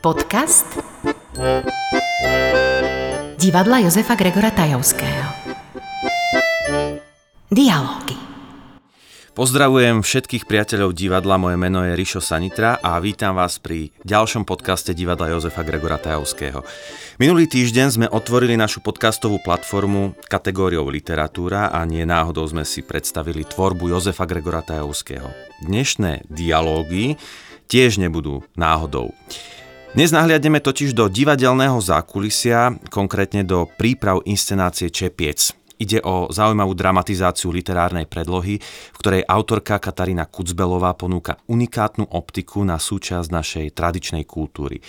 Podcast divadla Jozefa Gregora Tajovského. Dialógy. Pozdravujem všetkých priateľov divadla, moje meno je Rišo Sanitra a vítam vás pri ďalšom podcaste divadla Jozefa Gregora Tajovského. Minulý týždeň sme otvorili našu podcastovú platformu kategóriou literatúra a nie náhodou sme si predstavili tvorbu Jozefa Gregora Tajovského. Dnešné dialógy tiež nebudú náhodou. Dnes nahliadneme totiž do divadelného zákulisia, konkrétne do príprav inscenácie Čepiec. Ide o zaujímavú dramatizáciu literárnej predlohy, v ktorej autorka Katarína Kucbelová ponúka unikátnu optiku na súčasť našej tradičnej kultúry. E,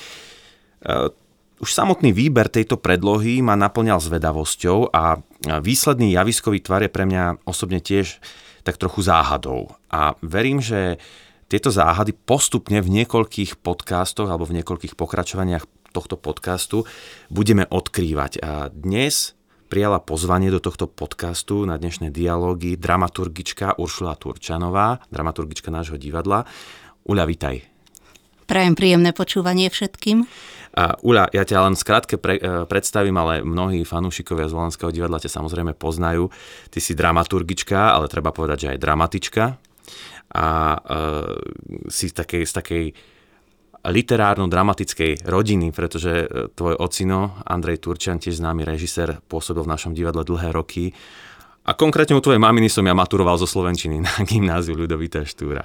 už samotný výber tejto predlohy ma naplňal zvedavosťou a výsledný javiskový tvar je pre mňa osobne tiež tak trochu záhadou. A verím, že tieto záhady postupne v niekoľkých podcastoch alebo v niekoľkých pokračovaniach tohto podcastu budeme odkrývať. A dnes prijala pozvanie do tohto podcastu na dnešné dialógy dramaturgička Uršula Turčanová, dramaturgička nášho divadla. Uľa, vitaj. Prajem príjemné počúvanie všetkým. A Uľa, ja ťa len skrátke pre, e, predstavím, ale mnohí fanúšikovia z Volenského divadla ťa samozrejme poznajú. Ty si dramaturgička, ale treba povedať, že aj dramatička a uh, si z takej, z takej literárno-dramatickej rodiny, pretože e, tvoj ocino, Andrej Turčan, tiež známy režisér, pôsobil v našom divadle dlhé roky. A konkrétne u tvojej maminy som ja maturoval zo Slovenčiny na gymnáziu Ľudovita Štúra.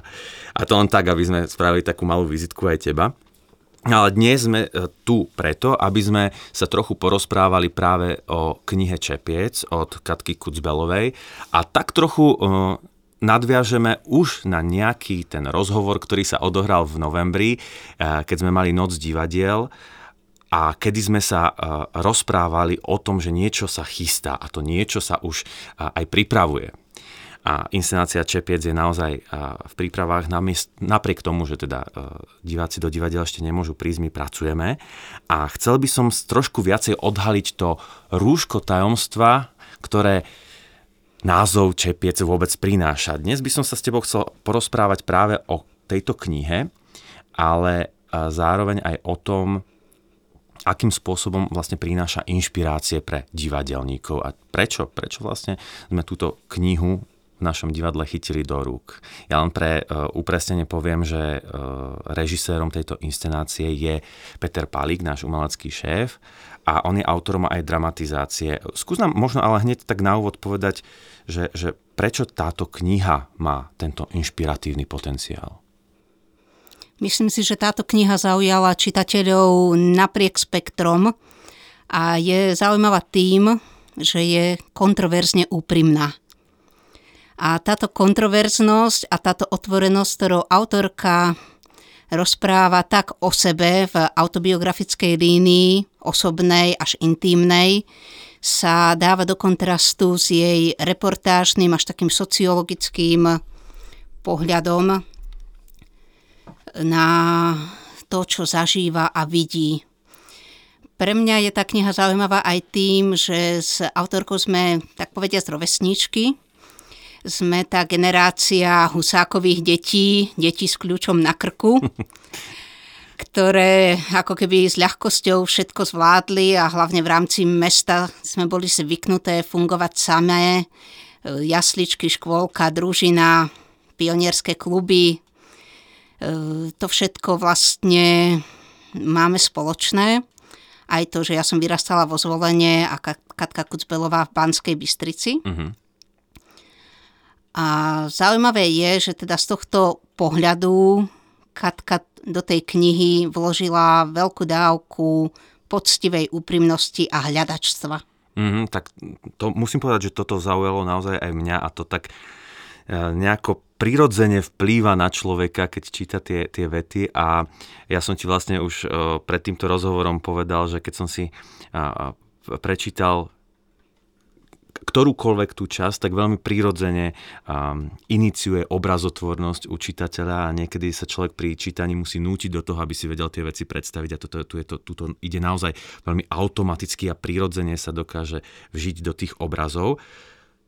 A to len tak, aby sme spravili takú malú vizitku aj teba. Ale dnes sme e, tu preto, aby sme sa trochu porozprávali práve o knihe Čepiec od Katky Kucbelovej a tak trochu nadviažeme už na nejaký ten rozhovor, ktorý sa odohral v novembri, eh, keď sme mali noc divadiel a kedy sme sa eh, rozprávali o tom, že niečo sa chystá a to niečo sa už eh, aj pripravuje. A inscenácia Čepiec je naozaj v prípravách napriek tomu, že teda diváci do divadiel ešte nemôžu prísť, my pracujeme. A chcel by som trošku viacej odhaliť to rúško tajomstva, ktoré názov Čepiec vôbec prináša. Dnes by som sa s tebou chcel porozprávať práve o tejto knihe, ale zároveň aj o tom, akým spôsobom vlastne prináša inšpirácie pre divadelníkov a prečo, prečo vlastne sme túto knihu našom divadle chytili do rúk. Ja len pre uh, upresnenie poviem, že uh, režisérom tejto inscenácie je Peter Palík, náš umelecký šéf a on je autorom aj dramatizácie. Skús nám možno ale hneď tak na úvod povedať, že, že prečo táto kniha má tento inšpiratívny potenciál. Myslím si, že táto kniha zaujala čitateľov napriek spektrom a je zaujímavá tým, že je kontroverzne úprimná. A táto kontroverznosť a táto otvorenosť, ktorou autorka rozpráva tak o sebe v autobiografickej línii, osobnej až intímnej, sa dáva do kontrastu s jej reportážnym až takým sociologickým pohľadom na to, čo zažíva a vidí. Pre mňa je tá kniha zaujímavá aj tým, že s autorkou sme, tak povedia, z rovesničky, sme tá generácia husákových detí, detí s kľúčom na krku, ktoré ako keby s ľahkosťou všetko zvládli a hlavne v rámci mesta sme boli zvyknuté fungovať samé. Jasličky, škôlka, družina, pionierské kluby. E, to všetko vlastne máme spoločné. Aj to, že ja som vyrastala vo zvolenie a Katka Kucbelová v Banskej Bystrici. Uh-huh. A zaujímavé je, že teda z tohto pohľadu Katka do tej knihy vložila veľkú dávku poctivej úprimnosti a hľadačstva. Mm, tak to musím povedať, že toto zaujalo naozaj aj mňa a to tak e, nejako prirodzene vplýva na človeka, keď číta tie, tie vety a ja som ti vlastne už e, pred týmto rozhovorom povedal, že keď som si prečítal ktorúkoľvek tú časť, tak veľmi prirodzene um, iniciuje obrazotvornosť u čitateľa a niekedy sa človek pri čítaní musí nútiť do toho, aby si vedel tie veci predstaviť a toto, tu je to, tuto ide naozaj veľmi automaticky a prirodzene sa dokáže vžiť do tých obrazov.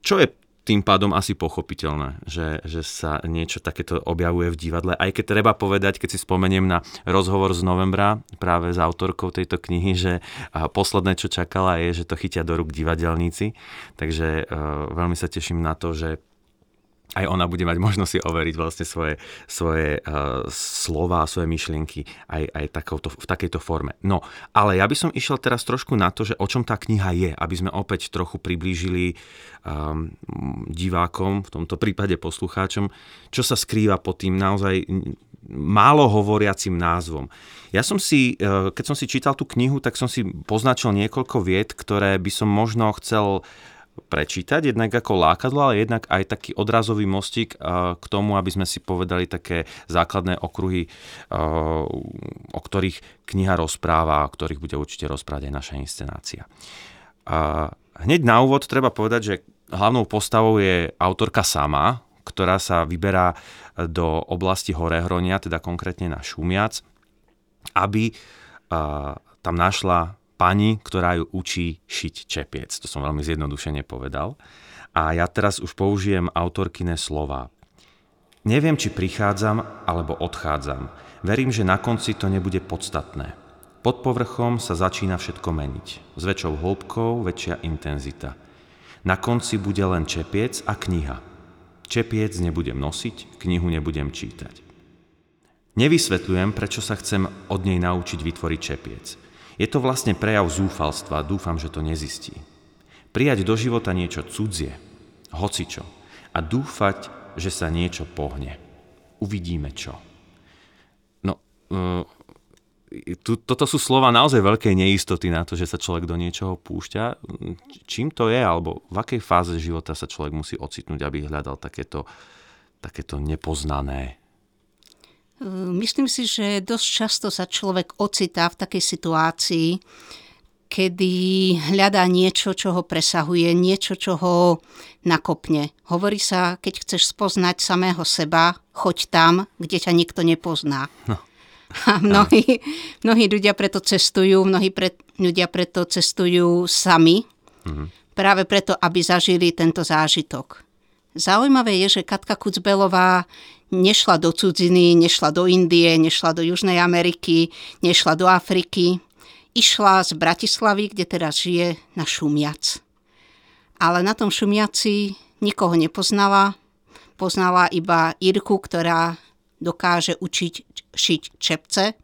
Čo je tým pádom asi pochopiteľné, že, že sa niečo takéto objavuje v divadle. Aj keď treba povedať, keď si spomeniem na rozhovor z novembra práve s autorkou tejto knihy, že posledné, čo čakala, je, že to chytia do rúk divadelníci. Takže uh, veľmi sa teším na to, že aj ona bude mať možnosť si overiť vlastne svoje, svoje uh, slova, svoje myšlienky aj, aj takouto, v takejto forme. No, ale ja by som išiel teraz trošku na to, že o čom tá kniha je, aby sme opäť trochu priblížili um, divákom, v tomto prípade poslucháčom, čo sa skrýva pod tým naozaj málo hovoriacim názvom. Ja som si, keď som si čítal tú knihu, tak som si poznačil niekoľko vied, ktoré by som možno chcel prečítať, jednak ako lákadlo, ale jednak aj taký odrazový mostík k tomu, aby sme si povedali také základné okruhy, o ktorých kniha rozpráva, o ktorých bude určite rozprávať aj naša inscenácia. Hneď na úvod treba povedať, že hlavnou postavou je autorka sama, ktorá sa vyberá do oblasti Horehronia, teda konkrétne na Šumiac, aby tam našla pani, ktorá ju učí šiť čepiec. To som veľmi zjednodušene povedal. A ja teraz už použijem autorkine slova. Neviem, či prichádzam alebo odchádzam. Verím, že na konci to nebude podstatné. Pod povrchom sa začína všetko meniť. S väčšou hĺbkou, väčšia intenzita. Na konci bude len čepiec a kniha. Čepiec nebudem nosiť, knihu nebudem čítať. Nevysvetľujem, prečo sa chcem od nej naučiť vytvoriť čepiec. Je to vlastne prejav zúfalstva, dúfam, že to nezistí. Prijať do života niečo cudzie, hocičo, a dúfať, že sa niečo pohne. Uvidíme čo. No, uh, toto sú slova naozaj veľkej neistoty na to, že sa človek do niečoho púšťa. Čím to je, alebo v akej fáze života sa človek musí ocitnúť, aby hľadal takéto, takéto nepoznané Myslím si, že dosť často sa človek ocitá v takej situácii, kedy hľadá niečo, čo ho presahuje, niečo, čo ho nakopne. Hovorí sa, keď chceš spoznať samého seba, choď tam, kde ťa nikto nepozná. No. A mnohí, mnohí ľudia preto cestujú, mnohí pre, ľudia preto cestujú sami, mm-hmm. práve preto, aby zažili tento zážitok. Zaujímavé je, že Katka Kucbelová nešla do cudziny, nešla do Indie, nešla do Južnej Ameriky, nešla do Afriky. Išla z Bratislavy, kde teraz žije, na Šumiac. Ale na tom Šumiaci nikoho nepoznala. Poznala iba Irku, ktorá dokáže učiť šiť čepce.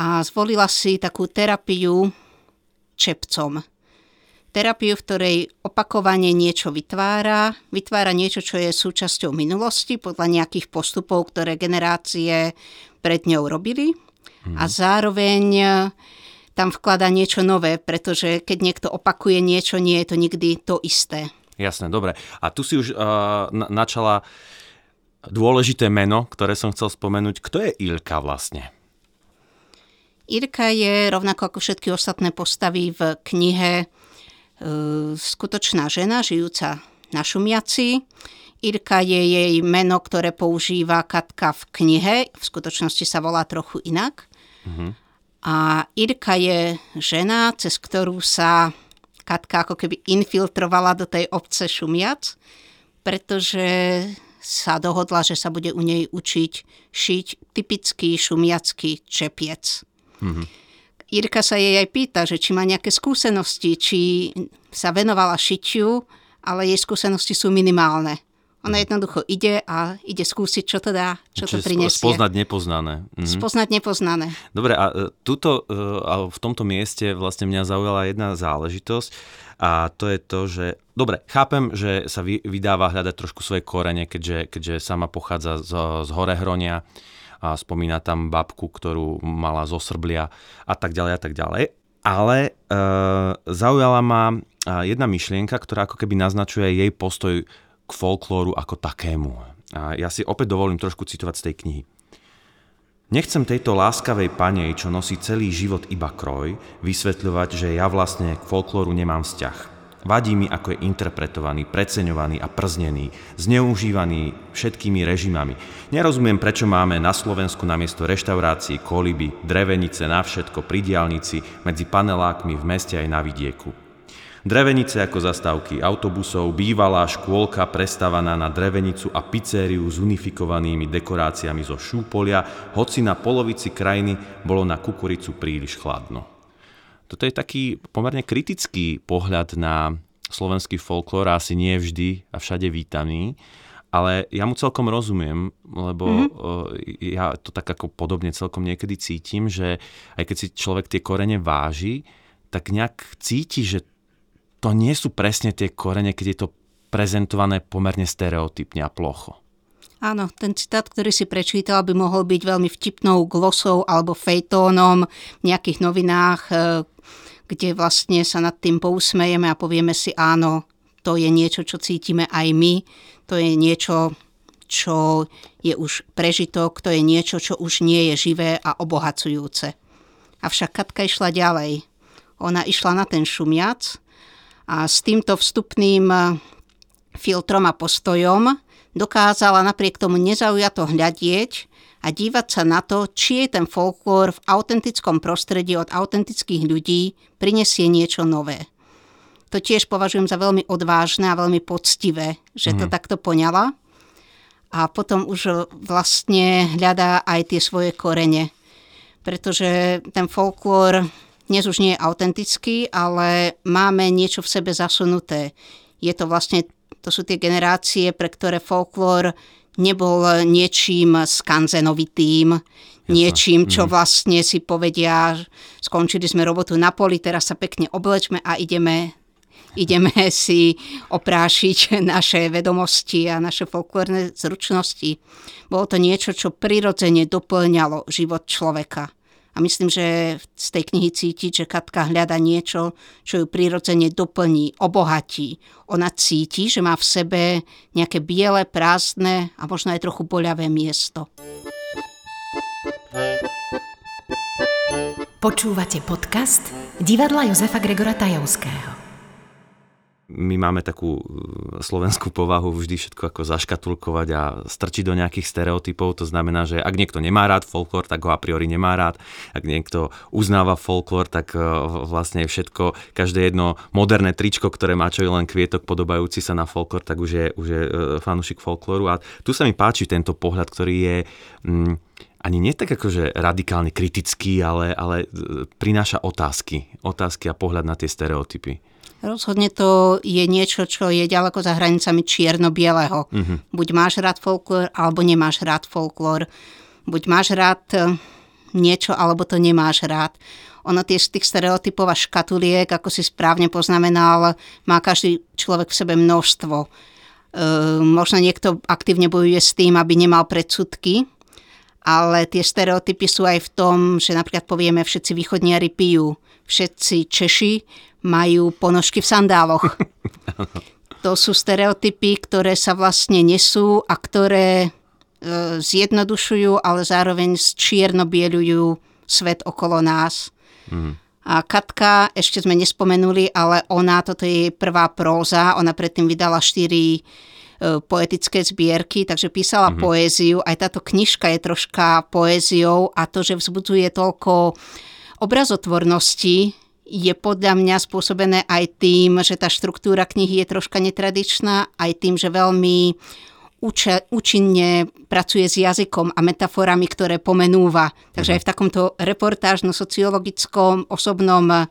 A zvolila si takú terapiu čepcom terapiu, v ktorej opakovane niečo vytvára, vytvára niečo, čo je súčasťou minulosti podľa nejakých postupov, ktoré generácie pred ňou robili mm. a zároveň e, tam vklada niečo nové, pretože keď niekto opakuje niečo, nie je to nikdy to isté. Jasné, dobre. A tu si už uh, načala dôležité meno, ktoré som chcel spomenúť. Kto je Ilka vlastne? Irka je rovnako ako všetky ostatné postavy v knihe skutočná žena, žijúca na Šumiaci. Irka je jej meno, ktoré používa Katka v knihe, v skutočnosti sa volá trochu inak. Mm-hmm. A Irka je žena, cez ktorú sa Katka ako keby infiltrovala do tej obce Šumiac, pretože sa dohodla, že sa bude u nej učiť šiť typický šumiacký čepiec. Mm-hmm. Irka sa jej aj pýta, že či má nejaké skúsenosti, či sa venovala šitiu, ale jej skúsenosti sú minimálne. Ona mhm. jednoducho ide a ide skúsiť, čo to dá, čo Čiže to prinesie. Spoznať nepoznané. Mhm. Spoznať nepoznané. Dobre, a e, tuto, e, a v tomto mieste vlastne mňa zaujala jedna záležitosť a to je to, že, dobre, chápem, že sa vydáva hľadať trošku svoje korene, keďže, keďže sama pochádza z, z Horehronia, a spomína tam babku, ktorú mala zo Srblia a tak ďalej a tak ďalej. Ale e, zaujala ma e, jedna myšlienka, ktorá ako keby naznačuje jej postoj k folklóru ako takému. A ja si opäť dovolím trošku citovať z tej knihy. Nechcem tejto láskavej panej, čo nosí celý život iba kroj, vysvetľovať, že ja vlastne k folklóru nemám vzťah. Vadí mi, ako je interpretovaný, preceňovaný a prznený, zneužívaný všetkými režimami. Nerozumiem, prečo máme na Slovensku namiesto reštaurácií, koliby, drevenice na všetko pri diálnici, medzi panelákmi v meste aj na vidieku. Drevenice ako zastávky autobusov, bývalá škôlka prestávaná na drevenicu a pizzériu s unifikovanými dekoráciami zo šúpolia, hoci na polovici krajiny bolo na kukuricu príliš chladno. Toto je taký pomerne kritický pohľad na slovenský folklór a asi nie vždy a všade vítaný. Ale ja mu celkom rozumiem, lebo mm-hmm. ja to tak ako podobne celkom niekedy cítim, že aj keď si človek tie korene váži, tak nejak cíti, že to nie sú presne tie korene, keď je to prezentované pomerne stereotypne a plocho. Áno, ten citát, ktorý si prečítal, by mohol byť veľmi vtipnou glosou alebo fejtónom v nejakých novinách, e, kde vlastne sa nad tým pousmejeme a povieme si áno, to je niečo, čo cítime aj my, to je niečo, čo je už prežitok, to je niečo, čo už nie je živé a obohacujúce. Avšak Katka išla ďalej. Ona išla na ten šumiac a s týmto vstupným eh, filtrom a postojom dokázala napriek tomu nezaujato hľadieť a dívať sa na to, či je ten folklór v autentickom prostredí od autentických ľudí prinesie niečo nové to tiež považujem za veľmi odvážne a veľmi poctivé, že to mm. takto poňala. A potom už vlastne hľadá aj tie svoje korene. Pretože ten folklór dnes už nie je autentický, ale máme niečo v sebe zasunuté. Je to vlastne, to sú tie generácie, pre ktoré folklór nebol niečím skanzenovitým, niečím, čo mhm. vlastne si povedia, skončili sme robotu na poli, teraz sa pekne oblečme a ideme ideme si oprášiť naše vedomosti a naše folklórne zručnosti. Bolo to niečo, čo prirodzene doplňalo život človeka. A myslím, že z tej knihy cítiť, že Katka hľada niečo, čo ju prirodzene doplní, obohatí. Ona cíti, že má v sebe nejaké biele, prázdne a možno aj trochu boľavé miesto. Počúvate podcast divadla Jozefa Gregora Tajovského my máme takú e, slovenskú povahu vždy všetko ako zaškatulkovať a strčiť do nejakých stereotypov. To znamená, že ak niekto nemá rád folklór, tak ho a priori nemá rád. Ak niekto uznáva folklór, tak e, vlastne všetko, každé jedno moderné tričko, ktoré má čo je len kvietok podobajúci sa na folklór, tak už je, už je e, fanúšik folklóru. A tu sa mi páči tento pohľad, ktorý je... Mm, ani nie tak akože radikálne kritický, ale, ale prináša otázky. Otázky a pohľad na tie stereotypy. Rozhodne to je niečo, čo je ďaleko za hranicami čierno-bieleho. Uh-huh. Buď máš rád folklór, alebo nemáš rád folklór. Buď máš rád e, niečo, alebo to nemáš rád. Ono tie z tých stereotypov a škatuliek, ako si správne poznamenal, má každý človek v sebe množstvo. E, možno niekto aktívne bojuje s tým, aby nemal predsudky, ale tie stereotypy sú aj v tom, že napríklad povieme, všetci východniari pijú, všetci Češi majú ponožky v sandáloch. to sú stereotypy, ktoré sa vlastne nesú a ktoré e, zjednodušujú, ale zároveň čierno-bielujú svet okolo nás. Mm. A Katka, ešte sme nespomenuli, ale ona, toto je jej prvá próza, ona predtým vydala štyri poetické zbierky, takže písala mm-hmm. poéziu. Aj táto knižka je troška poéziou a to, že vzbudzuje toľko obrazotvornosti, je podľa mňa spôsobené aj tým, že tá štruktúra knihy je troška netradičná, aj tým, že veľmi uče, účinne pracuje s jazykom a metaforami, ktoré pomenúva. Takže aj v takomto reportážno-sociologickom, osobnom,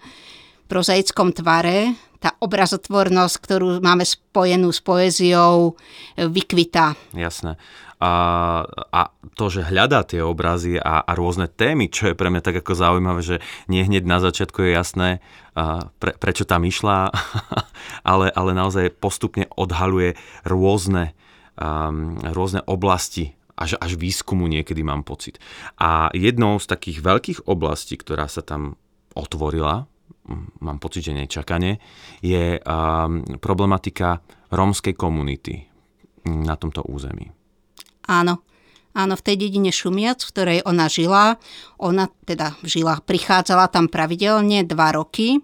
prozaickom tvare tá obrazotvornosť, ktorú máme spojenú s poéziou, vykvita. Jasné a, a to, že hľadá tie obrazy a, a rôzne témy, čo je pre mňa tak ako zaujímavé, že nie hneď na začiatku je jasné, a pre, prečo tam išla, ale, ale naozaj postupne odhaluje rôzne, um, rôzne oblasti až, až výskumu niekedy mám pocit. A jednou z takých veľkých oblastí, ktorá sa tam otvorila, mám pocit, že nečakane, je um, problematika rómskej komunity na tomto území. Áno, Áno, v tej dedine Šumiac, v ktorej ona žila, ona teda žila, prichádzala tam pravidelne dva roky.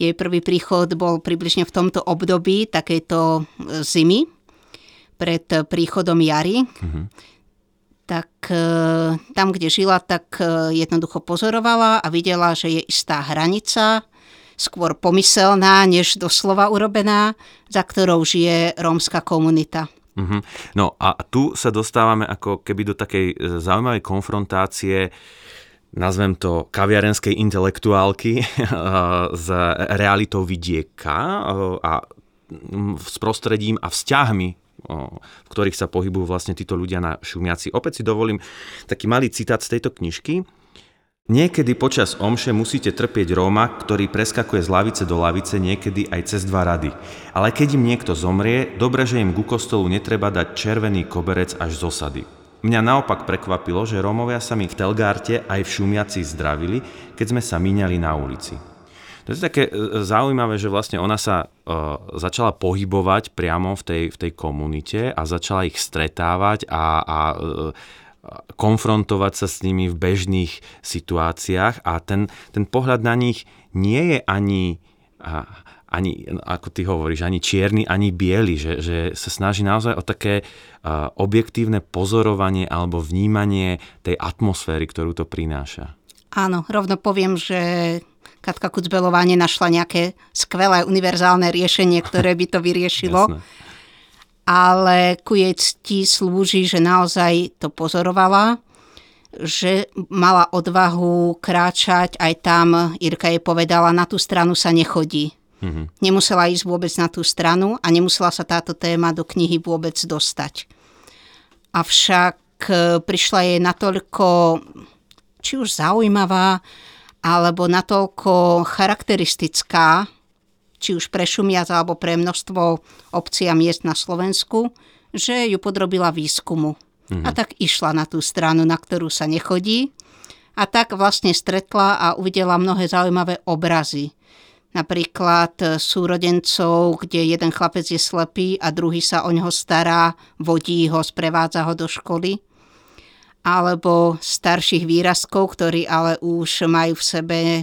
Jej prvý príchod bol približne v tomto období takejto e, zimy, pred príchodom jary. Mm-hmm. Tak e, tam, kde žila, tak e, jednoducho pozorovala a videla, že je istá hranica, skôr pomyselná, než doslova urobená, za ktorou žije rómska komunita. Uh-huh. No a tu sa dostávame ako keby do takej e, zaujímavej konfrontácie nazvem to kaviarenskej intelektuálky s realitou vidieka a s prostredím a vzťahmi v ktorých sa pohybujú vlastne títo ľudia na šumiaci. Opäť si dovolím taký malý citát z tejto knižky. Niekedy počas omše musíte trpieť Róma, ktorý preskakuje z lavice do lavice, niekedy aj cez dva rady. Ale keď im niekto zomrie, dobre, že im ku kostolu netreba dať červený koberec až z osady. Mňa naopak prekvapilo, že Rómovia sa mi v Telgárte aj v Šumiaci zdravili, keď sme sa míňali na ulici. To je také e, zaujímavé, že vlastne ona sa uh, začala pohybovať priamo v tej, v tej komunite a začala ich stretávať a, a konfrontovať sa s nimi v bežných situáciách a ten, ten pohľad na nich nie je ani, ani, ako ty hovoríš, ani čierny, ani biely, že, že sa snaží naozaj o také objektívne pozorovanie alebo vnímanie tej atmosféry, ktorú to prináša. Áno, rovno poviem, že Katka Kucbelová nenašla nejaké skvelé univerzálne riešenie, ktoré by to vyriešilo. Ale ku jej cti slúži, že naozaj to pozorovala, že mala odvahu kráčať aj tam, Irka jej povedala, na tú stranu sa nechodí. Mm-hmm. Nemusela ísť vôbec na tú stranu a nemusela sa táto téma do knihy vôbec dostať. Avšak e, prišla jej natoľko či už zaujímavá, alebo natoľko charakteristická, či už pre Šumiac alebo pre množstvo obcí a miest na Slovensku, že ju podrobila výskumu. Mm-hmm. A tak išla na tú stranu, na ktorú sa nechodí. A tak vlastne stretla a uvidela mnohé zaujímavé obrazy. Napríklad súrodencov, kde jeden chlapec je slepý a druhý sa o neho stará, vodí ho, sprevádza ho do školy alebo starších výrazkov, ktorí ale už majú v sebe e,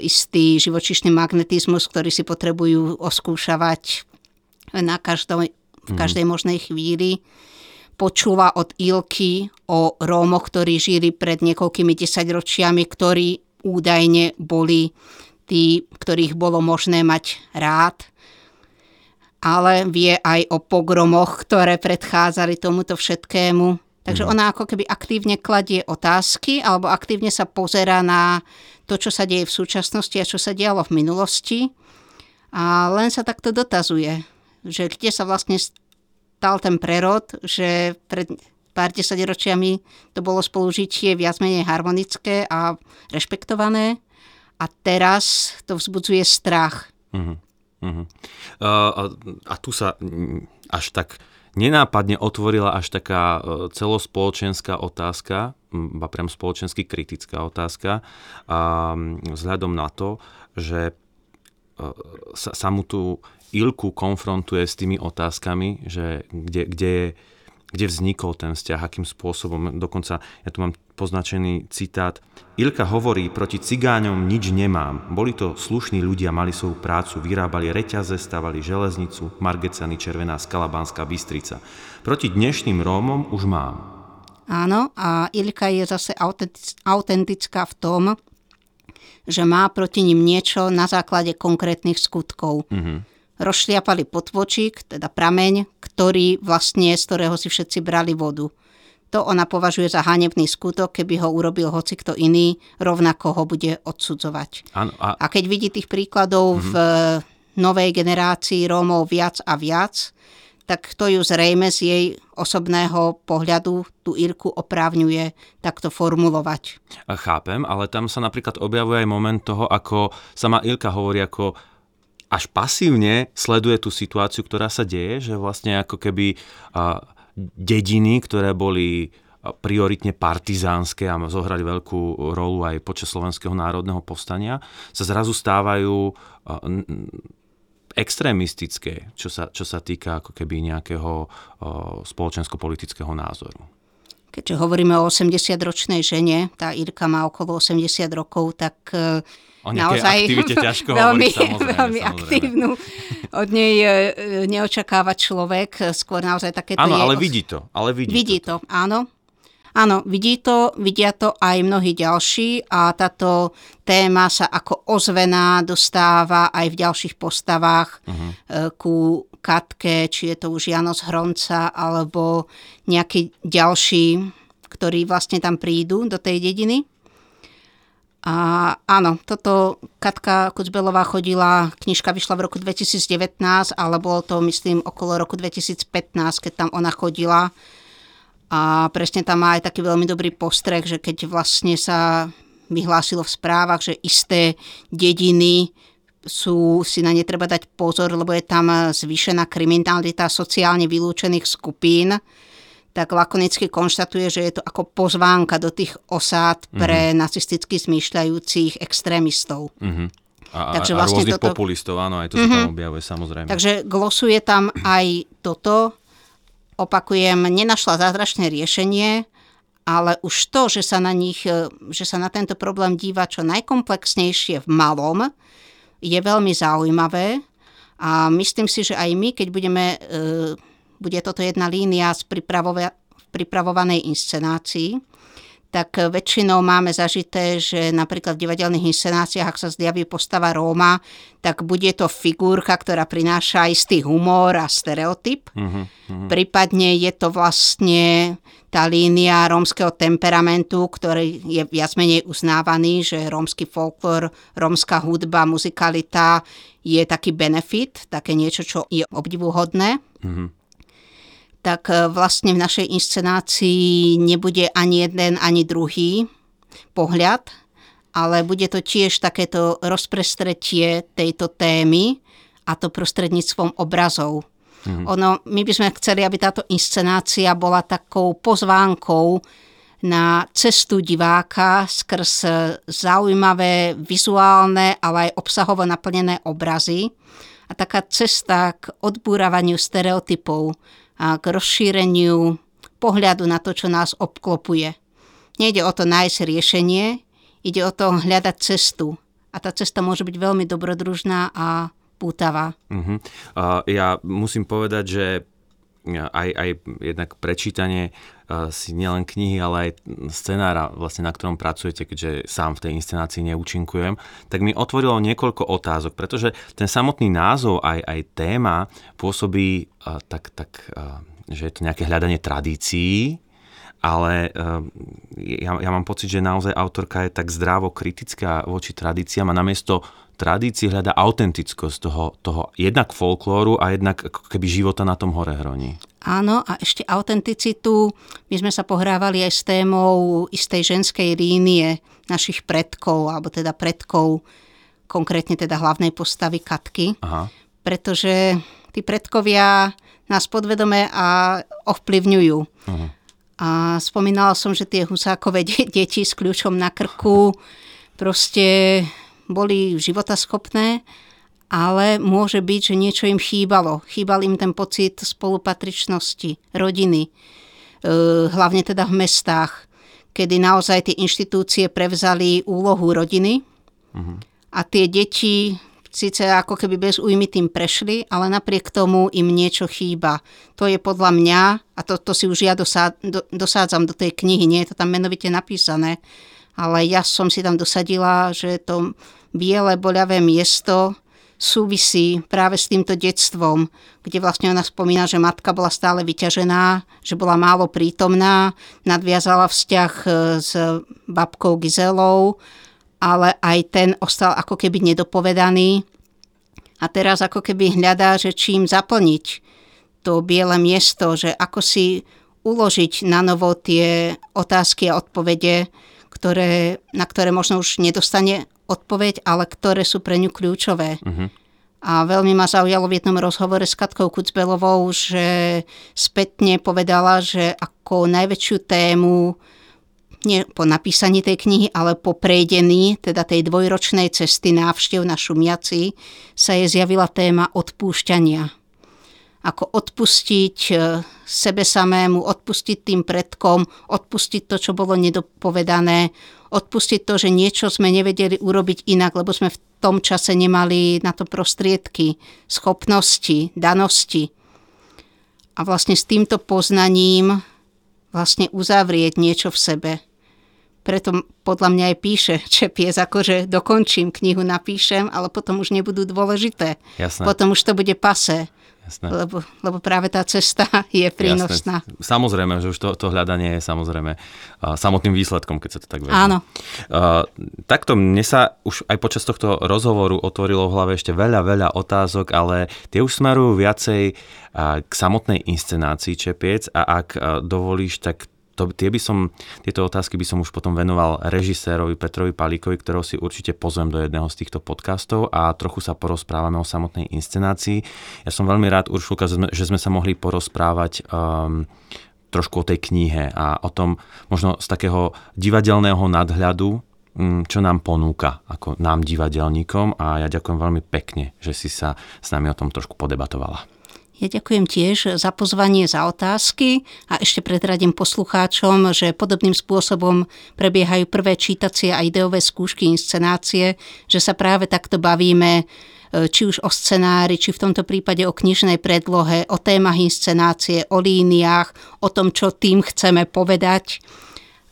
istý živočišný magnetizmus, ktorý si potrebujú oskúšavať na každej, v mhm. každej možnej chvíli. Počúva od Ilky o Rómoch, ktorí žili pred niekoľkými desaťročiami, ktorí údajne boli tí, ktorých bolo možné mať rád. Ale vie aj o pogromoch, ktoré predchádzali tomuto všetkému Takže mm. ona ako keby aktívne kladie otázky alebo aktívne sa pozera na to, čo sa deje v súčasnosti a čo sa dialo v minulosti. A len sa takto dotazuje, že kde sa vlastne stal ten prerod, že pred pár desaťročiami to bolo spolužitie viac menej harmonické a rešpektované a teraz to vzbudzuje strach. Uh-huh. Uh-huh. Uh, a, a tu sa až tak nenápadne otvorila až taká e, celospoločenská otázka, ba priam spoločensky kritická otázka, vzhľadom na to, že e, sa, sa mu tú Ilku konfrontuje s tými otázkami, že kde, kde je kde vznikol ten vzťah, akým spôsobom. Dokonca, ja tu mám poznačený citát. Ilka hovorí, proti cigáňom nič nemám. Boli to slušní ľudia, mali svoju prácu, vyrábali reťaze, stavali železnicu, Margecany, Červená skala, Banská Bystrica. Proti dnešným Rómom už mám. Áno, a Ilka je zase autentická v tom, že má proti ním niečo na základe konkrétnych skutkov. Mm-hmm rozšliapali potvočík, teda prameň, ktorý vlastne, z ktorého si všetci brali vodu. To ona považuje za hanebný skutok, keby ho urobil hoci kto iný, rovnako ho bude odsudzovať. Ano, a... a keď vidí tých príkladov mm-hmm. v novej generácii Rómov viac a viac, tak to ju zrejme z jej osobného pohľadu tú Irku oprávňuje takto formulovať. Chápem, ale tam sa napríklad objavuje aj moment toho, ako sama Ilka hovorí ako až pasívne sleduje tú situáciu, ktorá sa deje, že vlastne ako keby dediny, ktoré boli prioritne partizánske a zohrali veľkú rolu aj počas Slovenského národného povstania, sa zrazu stávajú extrémistické, čo sa, čo sa týka ako keby nejakého spoločensko-politického názoru. Keďže hovoríme o 80-ročnej žene, tá Irka má okolo 80 rokov, tak O naozaj aktivite ťažko veľmi, hovoriť, veľmi samozrejme. aktívnu. Od nej e, neočakáva človek, skôr naozaj takéto Áno, je... ale vidí to. Ale vidí, vidí to, áno. Áno, vidí to, vidia to aj mnohí ďalší a táto téma sa ako ozvená dostáva aj v ďalších postavách uh-huh. ku Katke, či je to už Janos Hronca alebo nejaký ďalší, ktorí vlastne tam prídu do tej dediny. A áno, toto Katka Kucbelová chodila, knižka vyšla v roku 2019, ale bolo to myslím okolo roku 2015, keď tam ona chodila. A presne tam má aj taký veľmi dobrý postreh, že keď vlastne sa vyhlásilo v správach, že isté dediny sú, si na ne treba dať pozor, lebo je tam zvýšená kriminalita sociálne vylúčených skupín, tak lakonicky konštatuje, že je to ako pozvánka do tých osád pre mm-hmm. nacisticky zmýšľajúcich extrémistov. Mm-hmm. A, Takže vlastne a rôznych toto... populistov, áno, aj to mm-hmm. sa tam mhm. objavuje samozrejme. Takže glosuje tam aj toto. Opakujem, nenašla zázračné riešenie, ale už to, že sa na nich, že sa na tento problém díva čo najkomplexnejšie v malom, je veľmi zaujímavé. A myslím si, že aj my, keď budeme e, bude toto jedna línia z pripravovanej inscenácii, tak väčšinou máme zažité, že napríklad v divadelných inscenáciách, ak sa zjaví postava Róma, tak bude to figurka, ktorá prináša istý humor a stereotyp. Uh-huh, uh-huh. Prípadne je to vlastne tá línia rómskeho temperamentu, ktorý je viac menej uznávaný, že rómsky folklór, rómska hudba, muzikalita je taký benefit, také niečo, čo je obdivuhodné. Uh-huh tak e, vlastne v našej inscenácii nebude ani jeden, ani druhý pohľad, ale bude to tiež takéto rozprestretie tejto témy a to prostredníctvom obrazov. Mm-hmm. Ono, my by sme chceli, aby táto inscenácia bola takou pozvánkou na cestu diváka skrz zaujímavé vizuálne, ale aj obsahovo naplnené obrazy a taká cesta k odbúravaniu stereotypov, k rozšíreniu pohľadu na to, čo nás obklopuje. Nejde o to nájsť riešenie, ide o to hľadať cestu. A tá cesta môže byť veľmi dobrodružná a pútavá. Uh-huh. Uh, ja musím povedať, že aj, aj jednak prečítanie uh, si nielen knihy, ale aj scenára, vlastne, na ktorom pracujete, keďže sám v tej inscenácii neúčinkujem, tak mi otvorilo niekoľko otázok, pretože ten samotný názov, aj, aj téma pôsobí uh, tak, tak uh, že je to nejaké hľadanie tradícií, ale ja, ja mám pocit, že naozaj autorka je tak zdravo kritická voči tradíciám a namiesto tradícii hľada autentickosť toho, toho jednak folklóru a jednak ako keby života na tom hore hroní. Áno, a ešte autenticitu. My sme sa pohrávali aj s témou istej ženskej línie našich predkov, alebo teda predkov, konkrétne teda hlavnej postavy Katky. Aha. Pretože tí predkovia nás podvedome a ovplyvňujú. Aha. A spomínala som, že tie husákové deti s kľúčom na krku proste boli životaschopné, ale môže byť, že niečo im chýbalo. Chýbal im ten pocit spolupatričnosti, rodiny, e, hlavne teda v mestách, kedy naozaj tie inštitúcie prevzali úlohu rodiny uh-huh. a tie deti síce ako keby bez újmy tým prešli, ale napriek tomu im niečo chýba. To je podľa mňa, a to, to si už ja dosá, do, dosádzam do tej knihy, nie je to tam menovite napísané, ale ja som si tam dosadila, že to biele boľavé miesto súvisí práve s týmto detstvom, kde vlastne ona spomína, že matka bola stále vyťažená, že bola málo prítomná, nadviazala vzťah e, s babkou Gizelou, ale aj ten ostal ako keby nedopovedaný. A teraz ako keby hľadá, že čím zaplniť to biele miesto, že ako si uložiť na novo tie otázky a odpovede, ktoré, na ktoré možno už nedostane odpoveď, ale ktoré sú pre ňu kľúčové. Uh-huh. A veľmi ma zaujalo v jednom rozhovore s Katkou Kucbelovou, že spätne povedala, že ako najväčšiu tému nie po napísaní tej knihy, ale po prejdení, teda tej dvojročnej cesty návštev na Šumiaci, sa je zjavila téma odpúšťania. Ako odpustiť e, sebe samému, odpustiť tým predkom, odpustiť to, čo bolo nedopovedané, odpustiť to, že niečo sme nevedeli urobiť inak, lebo sme v tom čase nemali na to prostriedky, schopnosti, danosti. A vlastne s týmto poznaním vlastne uzavrieť niečo v sebe. Preto podľa mňa aj píše Čepies, akože dokončím knihu, napíšem, ale potom už nebudú dôležité. Jasné. Potom už to bude pase. Jasné. Lebo, lebo práve tá cesta je prínosná. Jasné. Samozrejme, že už to, to hľadanie je samozrejme uh, samotným výsledkom, keď sa to tak vezme. Áno. Uh, takto mne sa už aj počas tohto rozhovoru otvorilo v hlave ešte veľa, veľa otázok, ale tie už smerujú viacej uh, k samotnej inscenácii Čepiec a ak uh, dovolíš, tak to, tie by som, tieto otázky by som už potom venoval režisérovi Petrovi Palíkovi, ktorého si určite pozvem do jedného z týchto podcastov a trochu sa porozprávame o samotnej inscenácii. Ja som veľmi rád, Uršulka, že sme, sa mohli porozprávať um, trošku o tej knihe a o tom možno z takého divadelného nadhľadu, um, čo nám ponúka ako nám divadelníkom a ja ďakujem veľmi pekne, že si sa s nami o tom trošku podebatovala. Ja ďakujem tiež za pozvanie, za otázky a ešte predradím poslucháčom, že podobným spôsobom prebiehajú prvé čítacie a ideové skúšky inscenácie, že sa práve takto bavíme e, či už o scenári, či v tomto prípade o knižnej predlohe, o témach inscenácie, o líniách, o tom, čo tým chceme povedať.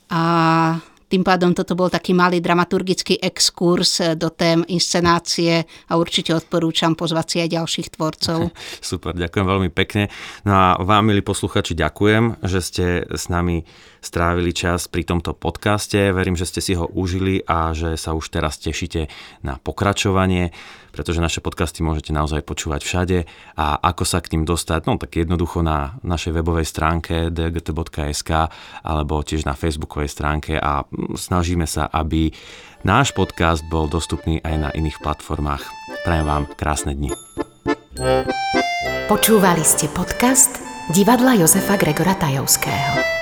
A tým pádom toto bol taký malý dramaturgický exkurs do tém inscenácie a určite odporúčam pozvať si aj ďalších tvorcov. Super, ďakujem veľmi pekne. No a vám, milí posluchači, ďakujem, že ste s nami strávili čas pri tomto podcaste. Verím, že ste si ho užili a že sa už teraz tešíte na pokračovanie, pretože naše podcasty môžete naozaj počúvať všade a ako sa k ním dostať, no tak jednoducho na našej webovej stránke dgt.sk alebo tiež na facebookovej stránke a snažíme sa, aby náš podcast bol dostupný aj na iných platformách. Prajem vám krásne dni. Počúvali ste podcast divadla Jozefa Gregora Tajovského.